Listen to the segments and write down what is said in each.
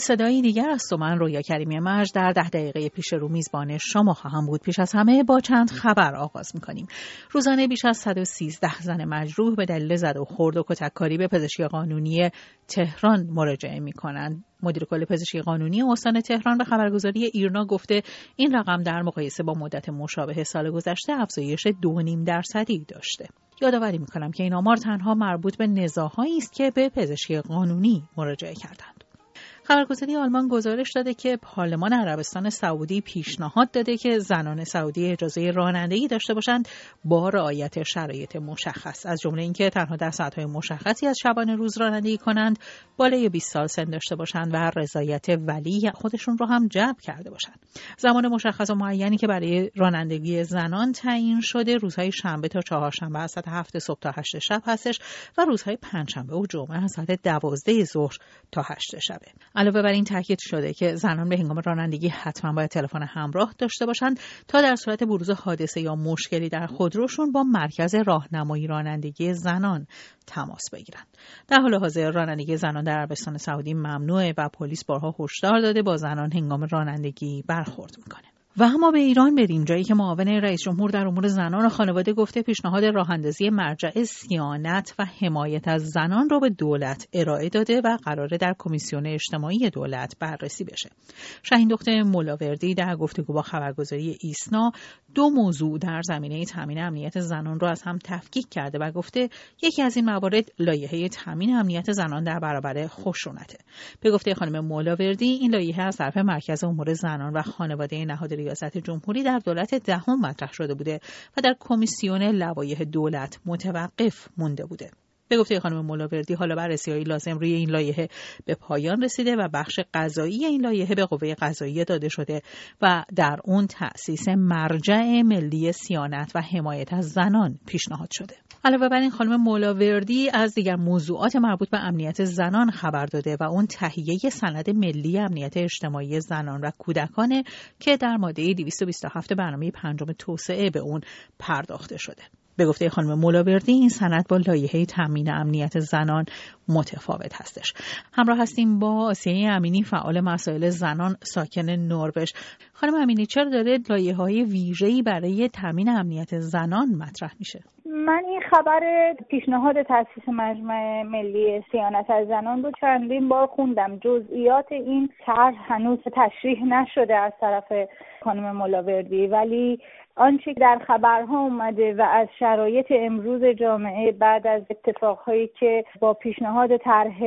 صدایی دیگر است و من رویا کریمی مرج در ده دقیقه پیش رو میزبان شما خواهم بود. پیش از همه با چند خبر آغاز می‌کنیم. روزانه بیش از 113 زن مجروح به دلیل زد و خورد و کتککاری به پزشکی قانونی تهران مراجعه می‌کنند. مدیر کل پزشکی قانونی استان تهران به خبرگزاری ایرنا گفته این رقم در مقایسه با مدت مشابه سال گذشته افزایش دو نیم درصدی داشته. یادآوری می‌کنم که این آمار تنها مربوط به نزاهایی است که به پزشکی قانونی مراجعه کردند. خبرگزاری آلمان گزارش داده که پارلمان عربستان سعودی پیشنهاد داده که زنان سعودی اجازه رانندگی داشته باشند با رعایت شرایط مشخص. از جمله اینکه تنها در ساعتهای مشخصی از شبانه روز رانندگی کنند بالای 20 سال سن داشته باشند و رضایت ولی خودشون رو هم جلب کرده باشند. زمان مشخص و معینی که برای رانندگی زنان تعیین شده روزهای شنبه تا چهارشنبه از ساعت هفت صبح تا هشت شب هستش و روزهای پنجشنبه و جمعه از ساعت دوازده ظهر تا هشت شبه. علاوه بر این تاکید شده که زنان به هنگام رانندگی حتما باید تلفن همراه داشته باشند تا در صورت بروز حادثه یا مشکلی در خودروشون با مرکز راهنمایی رانندگی زنان تماس بگیرند. در حال حاضر رانندگی زنان در عربستان سعودی ممنوعه و پلیس بارها هشدار داده با زنان هنگام رانندگی برخورد می‌کنه. و اما به ایران بریم جایی که معاون رئیس جمهور در امور زنان و خانواده گفته پیشنهاد راه اندازی مرجع سیانت و حمایت از زنان را به دولت ارائه داده و قراره در کمیسیون اجتماعی دولت بررسی بشه. شاهین دکتر ملاوردی در گفتگو با خبرگزاری ایسنا دو موضوع در زمینه تامین امنیت زنان را از هم تفکیک کرده و گفته یکی از این موارد لایحه تامین امنیت زنان در برابر خشونته. به گفته خانم ملاوردی این لایحه از طرف مرکز امور زنان و خانواده نهاد ریاست جمهوری در دولت دهم مطرح شده بوده و در کمیسیون لوایح دولت متوقف مونده بوده. به گفته خانم ملاوردی حالا بررسی لازم روی این لایحه به پایان رسیده و بخش قضایی این لایحه به قوه قضایی داده شده و در اون تأسیس مرجع ملی سیانت و حمایت از زنان پیشنهاد شده. علاوه بر این خانم ملاوردی از دیگر موضوعات مربوط به امنیت زنان خبر داده و اون تهیه سند ملی امنیت اجتماعی زنان و کودکانه که در ماده 227 برنامه پنجم توسعه به اون پرداخته شده. به گفته خانم مولاوردی این سند با لایحه تامین امنیت زنان متفاوت هستش. همراه هستیم با آسیه امینی فعال مسائل زنان ساکن نروژ. خانم امینی چرا داره لایه های ویژه‌ای برای تامین امنیت زنان مطرح میشه؟ من این خبر پیشنهاد تاسیس مجمع ملی سیانت از زنان رو چندین بار خوندم. جزئیات این طرح هنوز تشریح نشده از طرف خانم ملاوردی. ولی آنچه در خبرها اومده و از شرایط امروز جامعه بعد از اتفاقهایی که با پیشنهاد طرح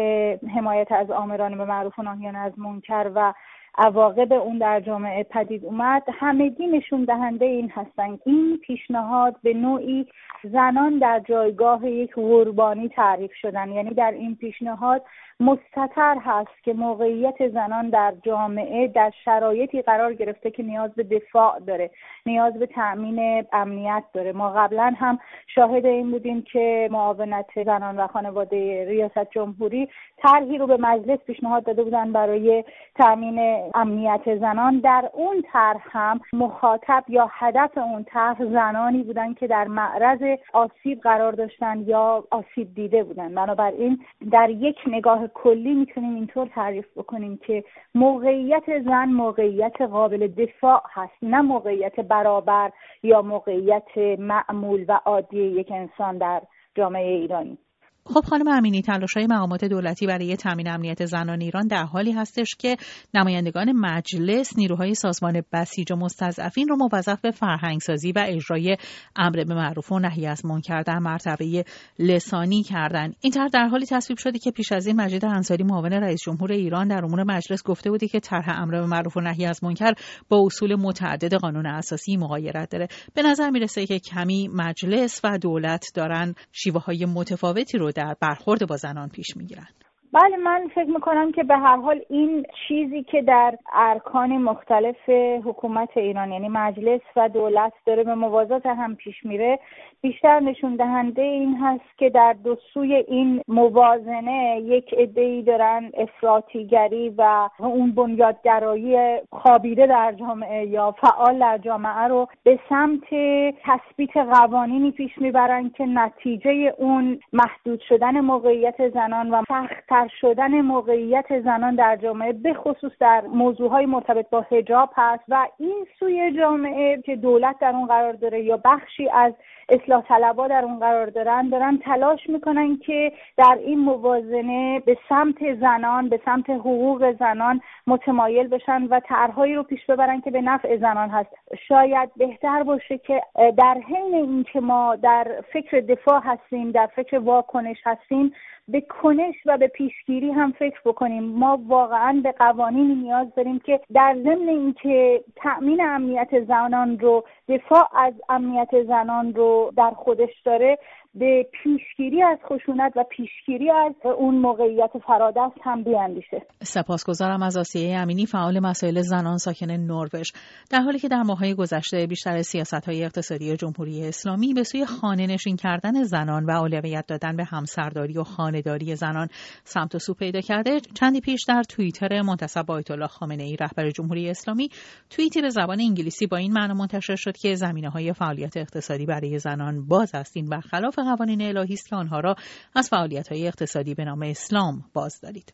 حمایت از آمران به معروف و از منکر و عواقب اون در جامعه پدید اومد. همگی نشون دهنده این هستند این پیشنهاد به نوعی زنان در جایگاه یک قربانی تعریف شدن. یعنی در این پیشنهاد مستطر هست که موقعیت زنان در جامعه در شرایطی قرار گرفته که نیاز به دفاع داره نیاز به تأمین امنیت داره. ما قبلا هم شاهد این بودیم که معاونت زنان و خانواده ریاست جمهوری طرحی رو به مجلس پیشنهاد داده بودن برای تأمین امنیت زنان در اون طرح هم مخاطب یا هدف اون طرح زنانی بودن که در معرض آسیب قرار داشتن یا آسیب دیده بودن. بنابراین در یک نگاه کلی می‌تونیم اینطور تعریف بکنیم که موقعیت زن موقعیت قابل دفاع هست نه موقعیت برابر یا موقعیت معمول و عادی یک انسان در جامعه ایرانی. خب خانم امینی تلاش های مقامات دولتی برای تامین امنیت زنان ایران در حالی هستش که نمایندگان مجلس نیروهای سازمان بسیج و مستضعفین رو موظف به فرهنگسازی و اجرای امر به معروف و نهی از منکر در مرتبه لسانی کردن. این طرح در حالی تصویب شده که پیش از این مجید انصاری معاون رئیس جمهور ایران در امور مجلس گفته بودی که طرح امر به معروف و نهی از منکر با اصول متعدد قانون اساسی مغایرت داره. به نظر می‌رسه که کمی مجلس و دولت دارن شیوه های متفاوتی رو در برخورد با زنان پیش می‌گیرن بله من فکر می‌کنم که به هر حال این چیزی که در ارکان مختلف حکومت ایران یعنی مجلس و دولت داره به موازات هم پیش میره بیشتر نشون دهنده این هست که در دو سوی این موازنه یک عدهای دارن افراطیگری و اون بنیادگرایی خابیده در جامعه یا فعال در جامعه رو به سمت تثبیت قوانینی پیش می‌برن که نتیجه اون محدود شدن موقعیت زنان و سختتر شدن موقعیت زنان در جامعه به خصوص در موضوعهای مرتبط با حجاب هست و این سوی جامعه که دولت در اون قرار داره یا بخشی از اصلاح طلبا در اون قرار دارن دارن تلاش می‌کنن که در این موازنه به سمت زنان به سمت حقوق زنان متمایل بشن و طرحهایی رو پیش ببرن که به نفع زنان هست. شاید بهتر باشه که در حین اینکه ما در فکر دفاع هستیم در فکر واکنش هستیم به کنش و به پیشگیری هم فکر بکنیم. ما واقعا به قوانینی نیاز داریم که در ضمن اینکه تأمین امنیت زنان رو دفاع از امنیت زنان رو در خودش داره به پیشگیری از خشونت و پیشگیری از اون موقعیت فرادست هم بیاندیشه. سپاسگزارم از آسیه امینی فعال مسائل زنان ساکن نروژ. در حالی که در ماههای گذشته بیشتر سیاست های اقتصادی جمهوری اسلامی به سوی خانه نشین کردن زنان و اولویت دادن به همسرداری و خانهداری زنان سمت و سو پیدا کرده چندی پیش در توییتر منتصب با الله خامنه ای رهبر جمهوری اسلامی توییتی به زبان انگلیسی با این معنی منتشر شد که زمینه های فعالیت اقتصادی برای زنان باز است. این برخلاف قوانین الهی است که آنها را از فعالیت های اقتصادی به نام اسلام باز دارید.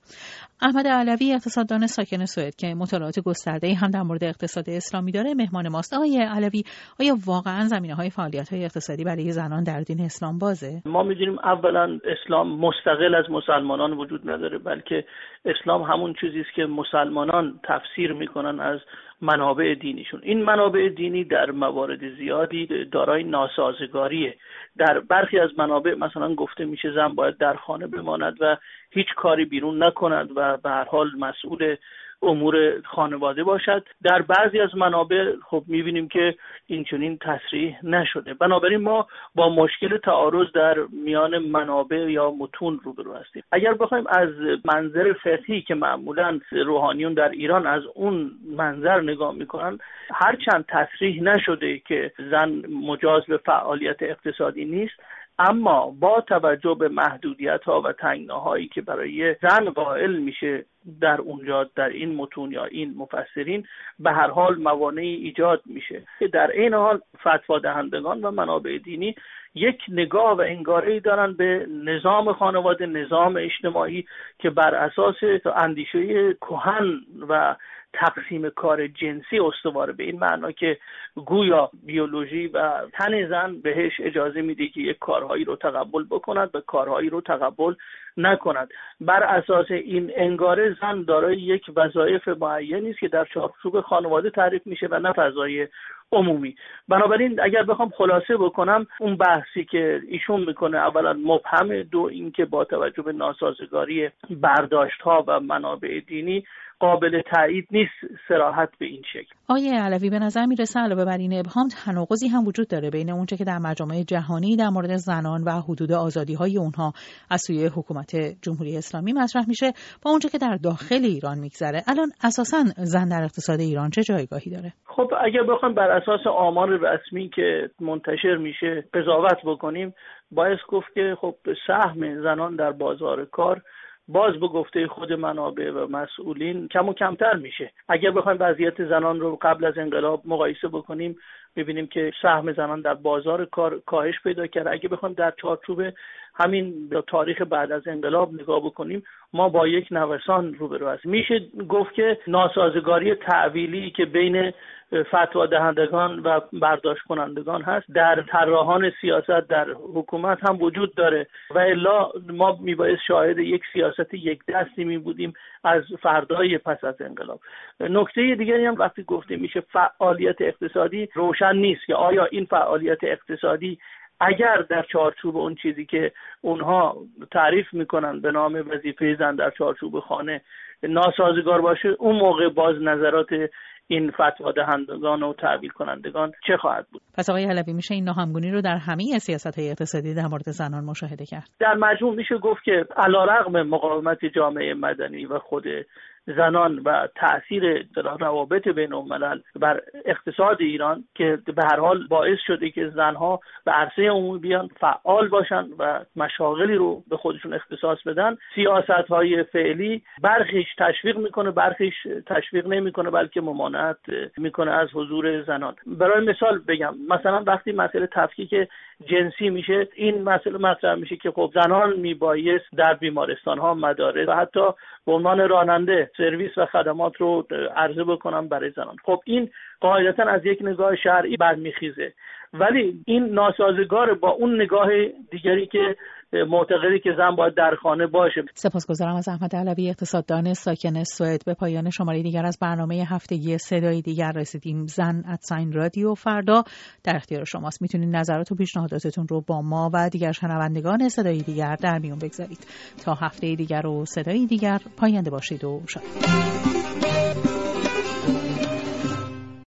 احمد علوی اقتصاددان ساکن سوئد که مطالعات گسترده هم در مورد اقتصاد اسلامی داره مهمان ماست. آقای علوی آیا واقعا زمینه های فعالیت های اقتصادی برای زنان در دین اسلام بازه؟ ما می‌دونیم اولا اسلام مستقل از مسلمانان وجود نداره بلکه اسلام همون چیزی است که مسلمانان تفسیر می‌کنن از منابع دینیشون. این منابع دینی در موارد زیادی دارای ناسازگاریه. در برخی از منابع مثلا گفته میشه زن باید در خانه بماند و هیچ کاری بیرون نکند و به هر حال مسئول امور خانواده باشد. در بعضی از منابع خب می‌بینیم که این چنین تصریح نشده. بنابراین ما با مشکل تعارض در میان منابع یا متون روبرو هستیم. اگر بخوایم از منظر فقهی که معمولا روحانیون در ایران از اون منظر نگاه می‌کنن هرچند تصریح نشده که زن مجاز به فعالیت اقتصادی نیست اما با توجه به محدودیت ها و تنگناهایی که برای زن قائل میشه در اونجا در این متون یا این مفسرین به هر حال موانعی ایجاد میشه. که در این حال فتوا دهندگان و منابع دینی یک نگاه و انگاره دارن به نظام خانواده نظام اجتماعی که بر اساس اندیشه کهن و تقسیم کار جنسی استواره به این معنا که گویا بیولوژی و تن زن بهش اجازه میده که یک کارهایی رو تقبل بکند و کارهایی رو تقبل نکند. بر اساس این انگاره زن دارای یک وظایف معینی است که در چارچوب خانواده تعریف میشه و نه فضای عمومی. بنابراین اگر بخوام خلاصه بکنم اون بحثی که ایشون می‌کنه اولا مبهم دو اینکه با توجه به ناسازگاری برداشت ها و منابع دینی قابل تایید نیست سراحت به این شکل. آیه علوی به نظر می‌رسه علاوه بر این ابهام تناقضی هم وجود داره بین اونچه که در مجامع جهانی در مورد زنان و حدود آزادی های اونها از سوی حکومت جمهوری اسلامی مطرح میشه با اونچه که در داخل ایران میگذره. الان اساسا زن در اقتصاد ایران چه جایگاهی داره؟ خب اگر بخوایم بر اساس آمار رسمی که منتشر میشه قضاوت بکنیم باعث گفت که خب سهم زنان در بازار کار باز به گفته خود منابع و مسئولین کم و کمتر میشه. اگر بخوایم وضعیت زنان رو قبل از انقلاب مقایسه بکنیم می‌بینیم که سهم زنان در بازار کار کاهش پیدا کرده اگه بخوایم در چارچوب همین تاریخ بعد از انقلاب نگاه بکنیم ما با یک نوسان روبرو هستیم. میشه گفت که ناسازگاری تعویلی که بین فتوا دهندگان و برداشت کنندگان هست در طراحان سیاست در حکومت هم وجود داره و الا ما میبایست شاهد یک سیاست یک دستی می بودیم از فردای پس از انقلاب. نکته دیگری هم وقتی گفته میشه فعالیت اقتصادی روشن نیست که آیا این فعالیت اقتصادی اگر در چارچوب اون چیزی که اونها تعریف می‌کنن به نام وظیفه زن در چارچوب خانه ناسازگار باشه اون موقع باز نظرات این فتوا دهندگان و تحویل کنندگان چه خواهد بود؟ پس آقای علوی میشه این ناهمگونی رو در همه سیاست های اقتصادی در مورد زنان مشاهده کرد؟ در مجموع میشه گفت که علیرغم مقاومت جامعه مدنی و خود زنان و تاثیر روابط بین الملل بر اقتصاد ایران که به هر حال باعث شده که زنها به عرصه عمومی بیان فعال باشن و مشاغلی رو به خودشون اختصاص بدن سیاست های فعلی برخیش تشویق می‌کنه برخیش تشویق نمی‌کنه بلکه ممانعت می‌کنه از حضور زنان. برای مثال بگم مثلا وقتی مسئله تفکیک جنسی میشه این مسئله مطرح میشه که خب زنان میبایست در بیمارستان ها مدارس و حتی به عنوان راننده سرویس و خدمات رو عرضه بکنم برای زنان. خب این قاعدتا از یک نگاه شرعی برمیخیزه. ولی این ناسازگار با اون نگاه دیگری که معتقدی که زن باید در خانه باشه. سپاسگزارم از احمد علوی اقتصاددان ساکن سوئد. به پایان شماره دیگر از برنامه هفتگی صدای دیگر رسیدیم. زن ساین رادیو فردا در اختیار شماست. می‌تونید نظرات و پیشنهاداتتون رو با ما و دیگر شنوندگان صدای دیگر در میون بگذارید. تا هفته دیگر و صدای دیگر پاینده باشید و شاد.